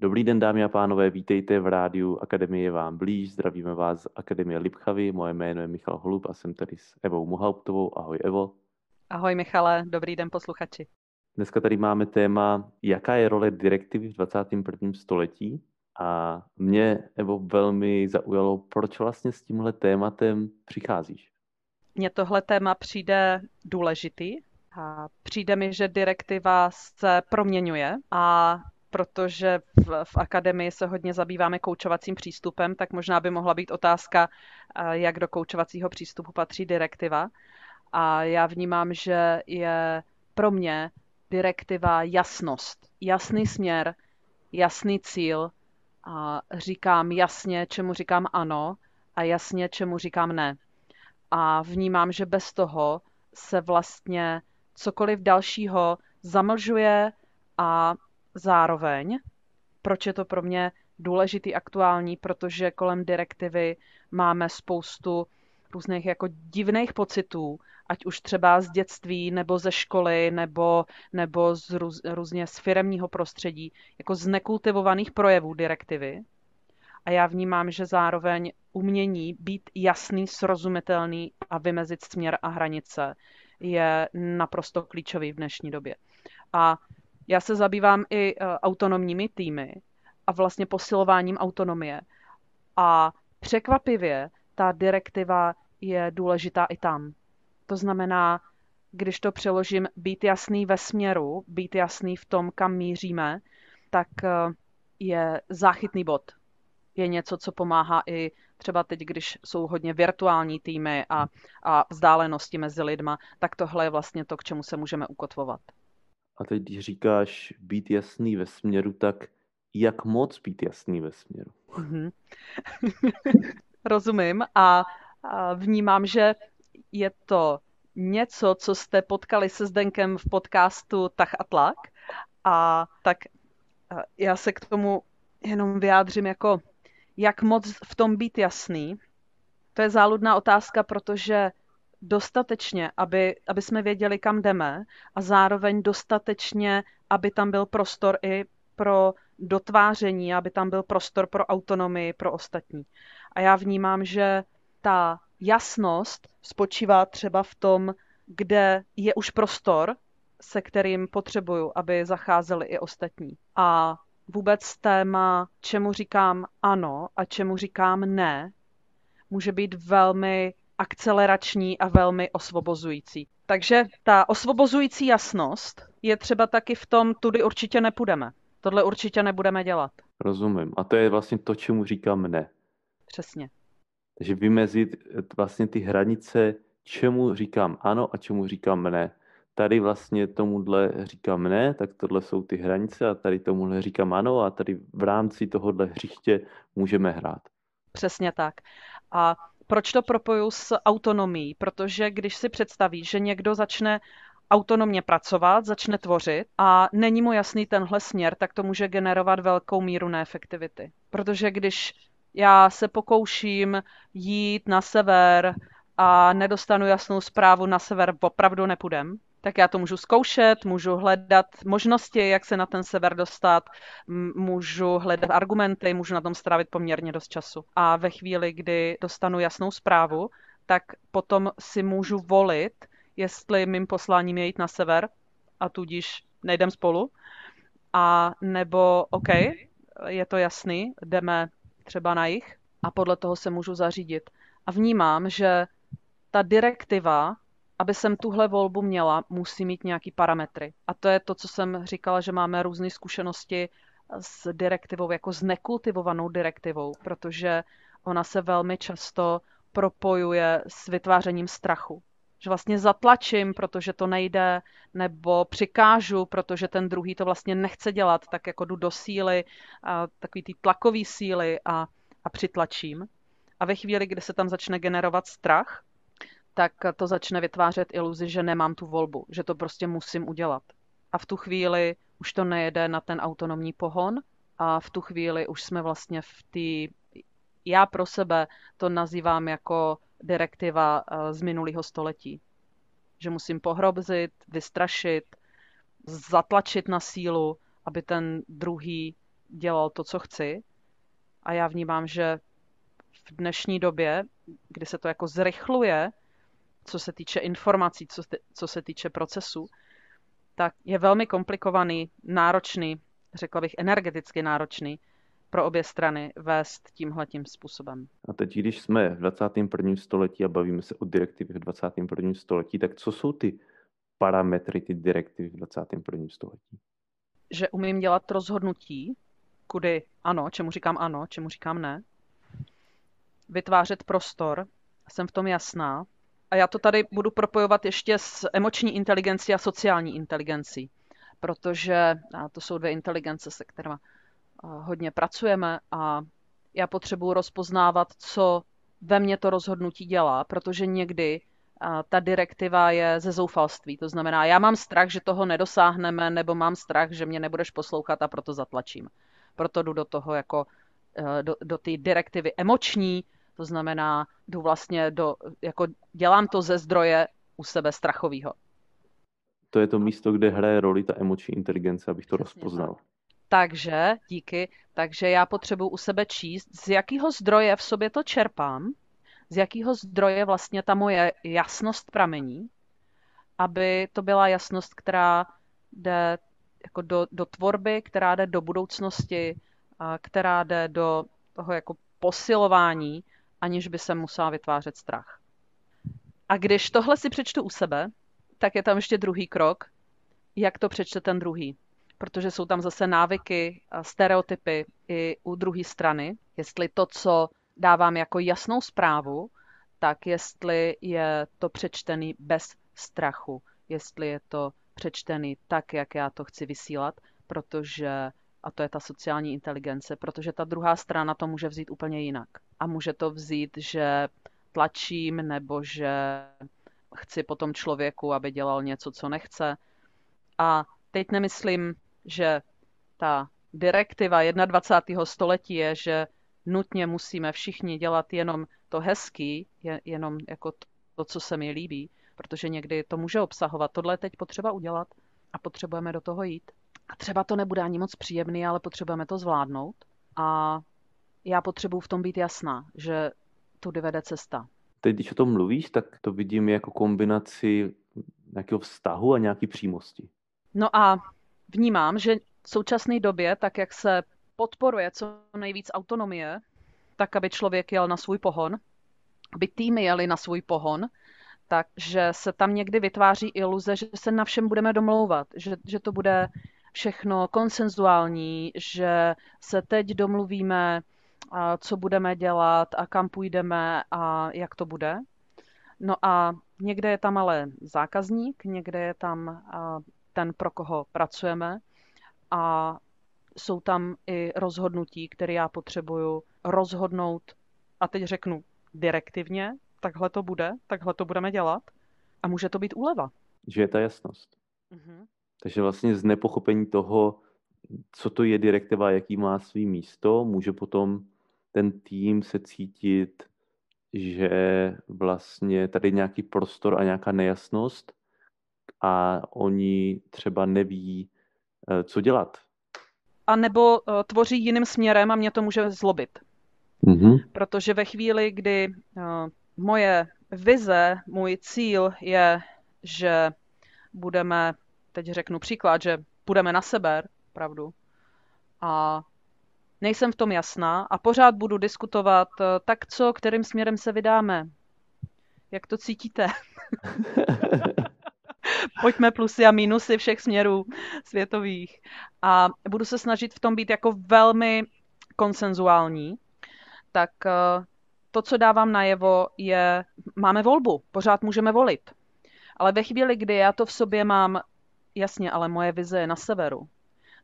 Dobrý den, dámy a pánové, vítejte v rádiu Akademie vám blíž. Zdravíme vás z Akademie Lipchavy. Moje jméno je Michal Holub a jsem tady s Evou Muhauptovou. Ahoj Evo. Ahoj Michale, dobrý den posluchači. Dneska tady máme téma, jaká je role direktivy v 21. století. A mě, Evo, velmi zaujalo, proč vlastně s tímhle tématem přicházíš. Mně tohle téma přijde důležitý. A přijde mi, že direktiva se proměňuje a protože v, v akademii se hodně zabýváme koučovacím přístupem, tak možná by mohla být otázka, jak do koučovacího přístupu patří direktiva. A já vnímám, že je pro mě direktiva jasnost, jasný směr, jasný cíl. A říkám jasně, čemu říkám ano a jasně, čemu říkám ne. A vnímám, že bez toho se vlastně cokoliv dalšího zamlžuje a zároveň, proč je to pro mě důležitý, aktuální, protože kolem direktivy máme spoustu různých jako divných pocitů, ať už třeba z dětství, nebo ze školy, nebo, nebo z růz, různě z firemního prostředí, jako z nekultivovaných projevů direktivy. A já vnímám, že zároveň umění být jasný, srozumitelný a vymezit směr a hranice je naprosto klíčový v dnešní době. A já se zabývám i e, autonomními týmy a vlastně posilováním autonomie. A překvapivě ta direktiva je důležitá i tam. To znamená, když to přeložím, být jasný ve směru, být jasný v tom, kam míříme, tak e, je záchytný bod. Je něco, co pomáhá i třeba teď, když jsou hodně virtuální týmy a, a vzdálenosti mezi lidma, tak tohle je vlastně to, k čemu se můžeme ukotvovat. A teď, když říkáš být jasný ve směru, tak jak moc být jasný ve směru? Mm-hmm. Rozumím a, a vnímám, že je to něco, co jste potkali se Zdenkem v podcastu Tach a tlak. A tak já se k tomu jenom vyjádřím jako, jak moc v tom být jasný. To je záludná otázka, protože dostatečně, aby, aby jsme věděli, kam jdeme a zároveň dostatečně, aby tam byl prostor i pro dotváření, aby tam byl prostor pro autonomii pro ostatní. A já vnímám, že ta jasnost spočívá třeba v tom, kde je už prostor, se kterým potřebuju, aby zacházeli i ostatní. A vůbec téma, čemu říkám ano a čemu říkám ne, může být velmi akcelerační a velmi osvobozující. Takže ta osvobozující jasnost je třeba taky v tom, tudy určitě nepůjdeme. Tohle určitě nebudeme dělat. Rozumím. A to je vlastně to, čemu říkám ne. Přesně. Takže vymezit vlastně ty hranice, čemu říkám ano a čemu říkám ne. Tady vlastně tomuhle říkám ne, tak tohle jsou ty hranice a tady tomuhle říkám ano a tady v rámci tohohle hřiště můžeme hrát. Přesně tak. A proč to propoju s autonomií? Protože když si představíš, že někdo začne autonomně pracovat, začne tvořit a není mu jasný tenhle směr, tak to může generovat velkou míru neefektivity. Protože když já se pokouším jít na sever a nedostanu jasnou zprávu na sever, opravdu nepůjdem, tak já to můžu zkoušet, můžu hledat možnosti, jak se na ten sever dostat, můžu hledat argumenty, můžu na tom strávit poměrně dost času. A ve chvíli, kdy dostanu jasnou zprávu, tak potom si můžu volit, jestli mým posláním je jít na sever a tudíž nejdem spolu, a nebo OK, je to jasný, jdeme třeba na jich a podle toho se můžu zařídit. A vnímám, že ta direktiva aby jsem tuhle volbu měla, musí mít nějaký parametry. A to je to, co jsem říkala, že máme různé zkušenosti s direktivou, jako s nekultivovanou direktivou, protože ona se velmi často propojuje s vytvářením strachu. Že vlastně zatlačím, protože to nejde, nebo přikážu, protože ten druhý to vlastně nechce dělat, tak jako jdu do síly, a takový ty tlakový síly a, a přitlačím. A ve chvíli, kdy se tam začne generovat strach, tak to začne vytvářet iluzi, že nemám tu volbu, že to prostě musím udělat. A v tu chvíli už to nejede na ten autonomní pohon a v tu chvíli už jsme vlastně v té, já pro sebe to nazývám jako direktiva eh, z minulého století. Že musím pohrobzit, vystrašit, zatlačit na sílu, aby ten druhý dělal to, co chci. A já vnímám, že v dnešní době, kdy se to jako zrychluje, co se týče informací, co, co se týče procesu, tak je velmi komplikovaný, náročný, řekla bych energeticky náročný pro obě strany vést tímhletím způsobem. A teď, když jsme v 21. století a bavíme se o direktivě v 21. století, tak co jsou ty parametry, ty direktivy v 21. století? Že umím dělat rozhodnutí, kudy ano, čemu říkám ano, čemu říkám ne. Vytvářet prostor, jsem v tom jasná. A já to tady budu propojovat ještě s emoční inteligencí a sociální inteligencí, protože to jsou dvě inteligence, se kterými hodně pracujeme a já potřebuji rozpoznávat, co ve mně to rozhodnutí dělá, protože někdy ta direktiva je ze zoufalství. To znamená, já mám strach, že toho nedosáhneme, nebo mám strach, že mě nebudeš poslouchat a proto zatlačím. Proto jdu do toho jako e, do, do té direktivy emoční, to znamená, jdu vlastně do, jako dělám to ze zdroje u sebe strachového. To je to místo, kde hraje roli ta emoční inteligence, abych to Přesně rozpoznal. Tak. Takže, díky, takže já potřebuji u sebe číst, z jakého zdroje v sobě to čerpám, z jakého zdroje vlastně ta moje jasnost pramení, aby to byla jasnost, která jde jako do, do tvorby, která jde do budoucnosti, a která jde do toho jako posilování, aniž by se musela vytvářet strach. A když tohle si přečtu u sebe, tak je tam ještě druhý krok, jak to přečte ten druhý protože jsou tam zase návyky, stereotypy i u druhé strany. Jestli to, co dávám jako jasnou zprávu, tak jestli je to přečtený bez strachu, jestli je to přečtený tak, jak já to chci vysílat, protože, a to je ta sociální inteligence, protože ta druhá strana to může vzít úplně jinak. A může to vzít, že tlačím nebo že chci potom člověku, aby dělal něco, co nechce. A teď nemyslím že ta direktiva 21. století je, že nutně musíme všichni dělat jenom to hezký, jenom jako to, co se mi líbí, protože někdy to může obsahovat. Tohle teď potřeba udělat a potřebujeme do toho jít. A třeba to nebude ani moc příjemný, ale potřebujeme to zvládnout. A já potřebuji v tom být jasná, že tudy vede cesta. Teď, když o tom mluvíš, tak to vidím jako kombinaci nějakého vztahu a nějaký přímosti. No a vnímám, že v současné době, tak jak se podporuje co nejvíc autonomie, tak aby člověk jel na svůj pohon, aby týmy jeli na svůj pohon, takže se tam někdy vytváří iluze, že se na všem budeme domlouvat, že, že to bude všechno konsenzuální, že se teď domluvíme, co budeme dělat a kam půjdeme a jak to bude. No a někde je tam ale zákazník, někde je tam ten, pro koho pracujeme a jsou tam i rozhodnutí, které já potřebuju rozhodnout a teď řeknu direktivně, takhle to bude, takhle to budeme dělat a může to být úleva. Že je ta jasnost. Mm-hmm. Takže vlastně z nepochopení toho, co to je direktiva, jaký má svý místo, může potom ten tým se cítit, že vlastně tady nějaký prostor a nějaká nejasnost a oni třeba neví, eh, co dělat. A nebo eh, tvoří jiným směrem a mě to může zlobit. Mm-hmm. Protože ve chvíli, kdy eh, moje vize, můj cíl je, že budeme, teď řeknu příklad, že budeme na sebe, pravdu, a nejsem v tom jasná a pořád budu diskutovat, tak co, kterým směrem se vydáme. Jak to cítíte? Pojďme plusy a minusy všech směrů světových. A budu se snažit v tom být jako velmi konsenzuální. Tak eh, to, co dávám najevo, je, máme volbu, pořád můžeme volit. Ale ve chvíli, kdy já to v sobě mám, jasně, ale moje vize je na severu,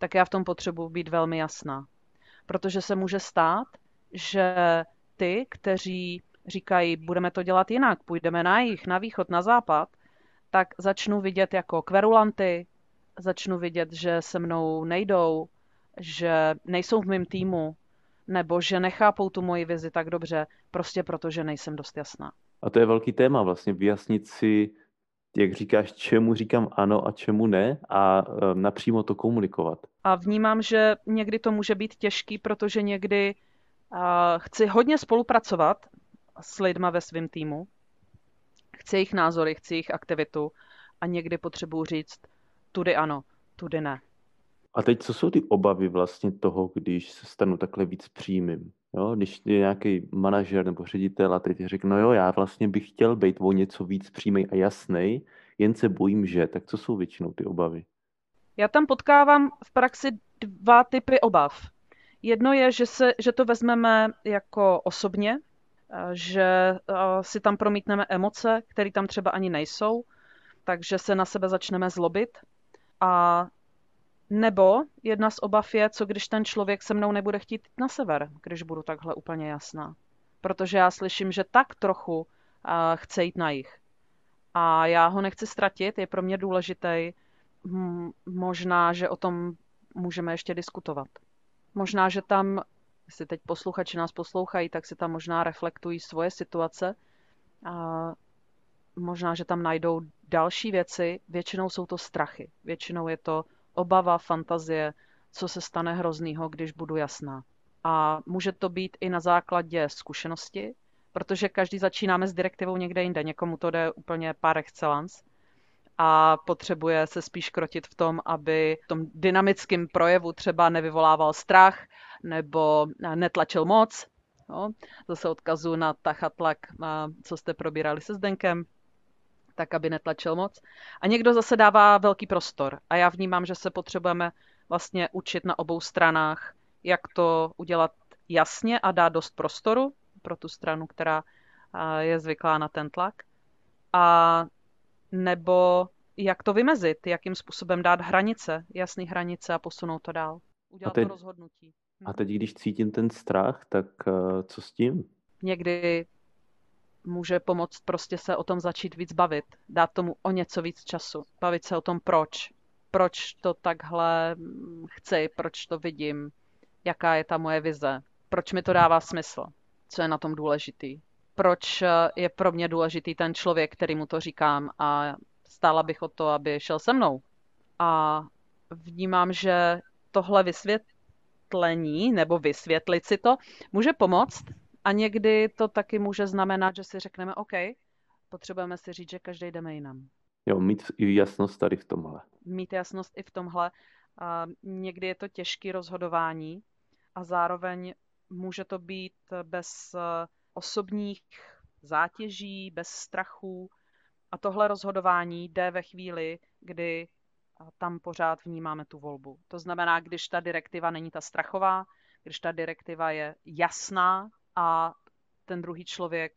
tak já v tom potřebuji být velmi jasná. Protože se může stát, že ty, kteří říkají, budeme to dělat jinak, půjdeme na jich, na východ, na západ, tak začnu vidět jako kverulanty, začnu vidět, že se mnou nejdou, že nejsou v mém týmu, nebo že nechápou tu moji vizi tak dobře, prostě proto, že nejsem dost jasná. A to je velký téma vlastně, vyjasnit si jak říkáš, čemu říkám ano a čemu ne a eh, napřímo to komunikovat. A vnímám, že někdy to může být těžký, protože někdy uh, chci hodně spolupracovat s lidma ve svém týmu, chci jejich názory, chci jejich aktivitu a někdy potřebuji říct, tudy ano, tudy ne. A teď co jsou ty obavy vlastně toho, když se stanu takhle víc přímým? Jo, když je nějaký manažer nebo ředitel a teď řekne, no jo, já vlastně bych chtěl být o něco víc přímý a jasný, jen se bojím, že. Tak co jsou většinou ty obavy? Já tam potkávám v praxi dva typy obav. Jedno je, že, se, že to vezmeme jako osobně, že si tam promítneme emoce, které tam třeba ani nejsou, takže se na sebe začneme zlobit. A nebo jedna z obav je, co když ten člověk se mnou nebude chtít na sever, když budu takhle úplně jasná. Protože já slyším, že tak trochu chce jít na jich. A já ho nechci ztratit, je pro mě důležitý. Možná, že o tom můžeme ještě diskutovat. Možná, že tam, jestli teď posluchači nás poslouchají, tak si tam možná reflektují svoje situace. A možná, že tam najdou další věci. Většinou jsou to strachy. Většinou je to obava, fantazie, co se stane hroznýho, když budu jasná. A může to být i na základě zkušenosti, protože každý začínáme s direktivou někde jinde. Někomu to jde úplně par excellence a potřebuje se spíš krotit v tom, aby v tom dynamickém projevu třeba nevyvolával strach nebo netlačil moc. No, zase odkazu na tachatlak, co jste probírali se Zdenkem tak aby netlačil moc. A někdo zase dává velký prostor. A já vnímám, že se potřebujeme vlastně učit na obou stranách, jak to udělat jasně a dát dost prostoru pro tu stranu, která je zvyklá na ten tlak. A nebo jak to vymezit, jakým způsobem dát hranice, jasné hranice a posunout to dál. Udělat teď, to rozhodnutí. A teď, když cítím ten strach, tak uh, co s tím? Někdy může pomoct prostě se o tom začít víc bavit, dát tomu o něco víc času, bavit se o tom proč, proč to takhle chci, proč to vidím, jaká je ta moje vize, proč mi to dává smysl, co je na tom důležitý, proč je pro mě důležitý ten člověk, který mu to říkám a stála bych o to, aby šel se mnou. A vnímám, že tohle vysvětlení nebo vysvětlit si to může pomoct a někdy to taky může znamenat, že si řekneme, OK, potřebujeme si říct, že každý jdeme jinam. Jo, mít i jasnost tady v tomhle. Mít jasnost i v tomhle. A někdy je to těžké rozhodování a zároveň může to být bez eh, osobních zátěží, bez strachů. A tohle rozhodování jde ve chvíli, kdy tam pořád vnímáme tu volbu. To znamená, když ta direktiva není ta strachová, když ta direktiva je jasná, a ten druhý člověk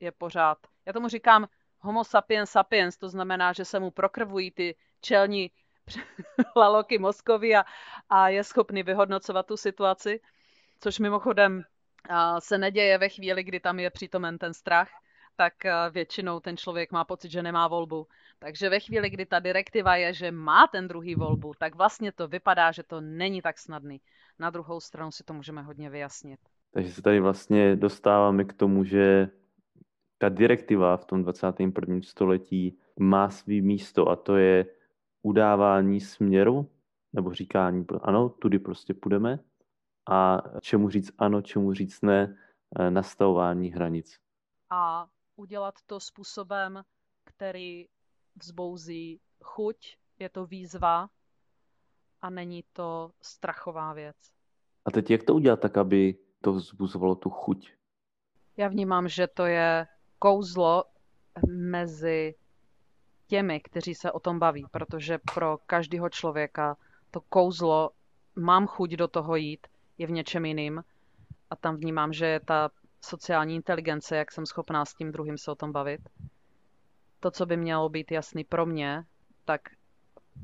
je pořád. Já tomu říkám homo sapiens sapiens, to znamená, že se mu prokrvují ty čelní laloky mozkový a, a je schopný vyhodnocovat tu situaci, což mimochodem se neděje ve chvíli, kdy tam je přítomen ten strach, tak většinou ten člověk má pocit, že nemá volbu. Takže ve chvíli, kdy ta direktiva je, že má ten druhý volbu, tak vlastně to vypadá, že to není tak snadný. Na druhou stranu si to můžeme hodně vyjasnit. Takže se tady vlastně dostáváme k tomu, že ta direktiva v tom 21. století má svý místo a to je udávání směru, nebo říkání, ano, tudy prostě půjdeme a čemu říct ano, čemu říct ne, eh, nastavování hranic. A udělat to způsobem, který vzbouzí chuť, je to výzva a není to strachová věc. A teď jak to udělat tak, aby to vzbuzovalo tu chuť. Já vnímám, že to je kouzlo mezi těmi, kteří se o tom baví, protože pro každého člověka to kouzlo, mám chuť do toho jít, je v něčem jiným a tam vnímám, že je ta sociální inteligence, jak jsem schopná s tím druhým se o tom bavit. To, co by mělo být jasný pro mě, tak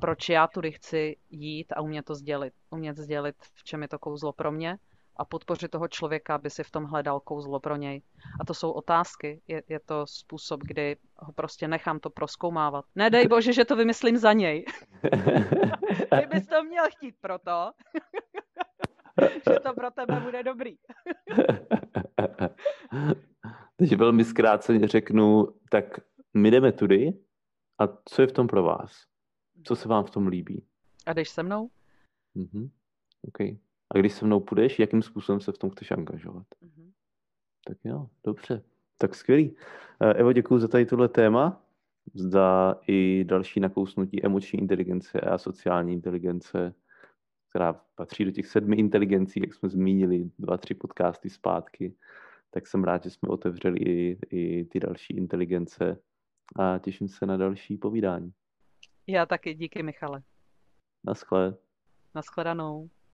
proč já tudy chci jít a umět to sdělit. Umět sdělit, v čem je to kouzlo pro mě a podpořit toho člověka, aby si v tom hledal kouzlo pro něj. A to jsou otázky. Je, je to způsob, kdy ho prostě nechám to proskoumávat. Nedej bože, že to vymyslím za něj. Ty bys to měl chtít proto, že to pro tebe bude dobrý. Takže velmi zkráceně řeknu, tak my jdeme tudy A co je v tom pro vás? Co se vám v tom líbí? A jdeš se mnou? Mhm. OK. A když se mnou půjdeš, jakým způsobem se v tom chceš angažovat? Mhm. Tak jo, dobře. Tak skvělý. Eh, Evo, děkuji za tady tohle téma. Zda i další nakousnutí emoční inteligence a sociální inteligence, která patří do těch sedmi inteligencí, jak jsme zmínili dva, tři podcasty zpátky, tak jsem rád, že jsme otevřeli i, i ty další inteligence a těším se na další povídání. Já taky, díky Michale. Naschle. Naschledanou.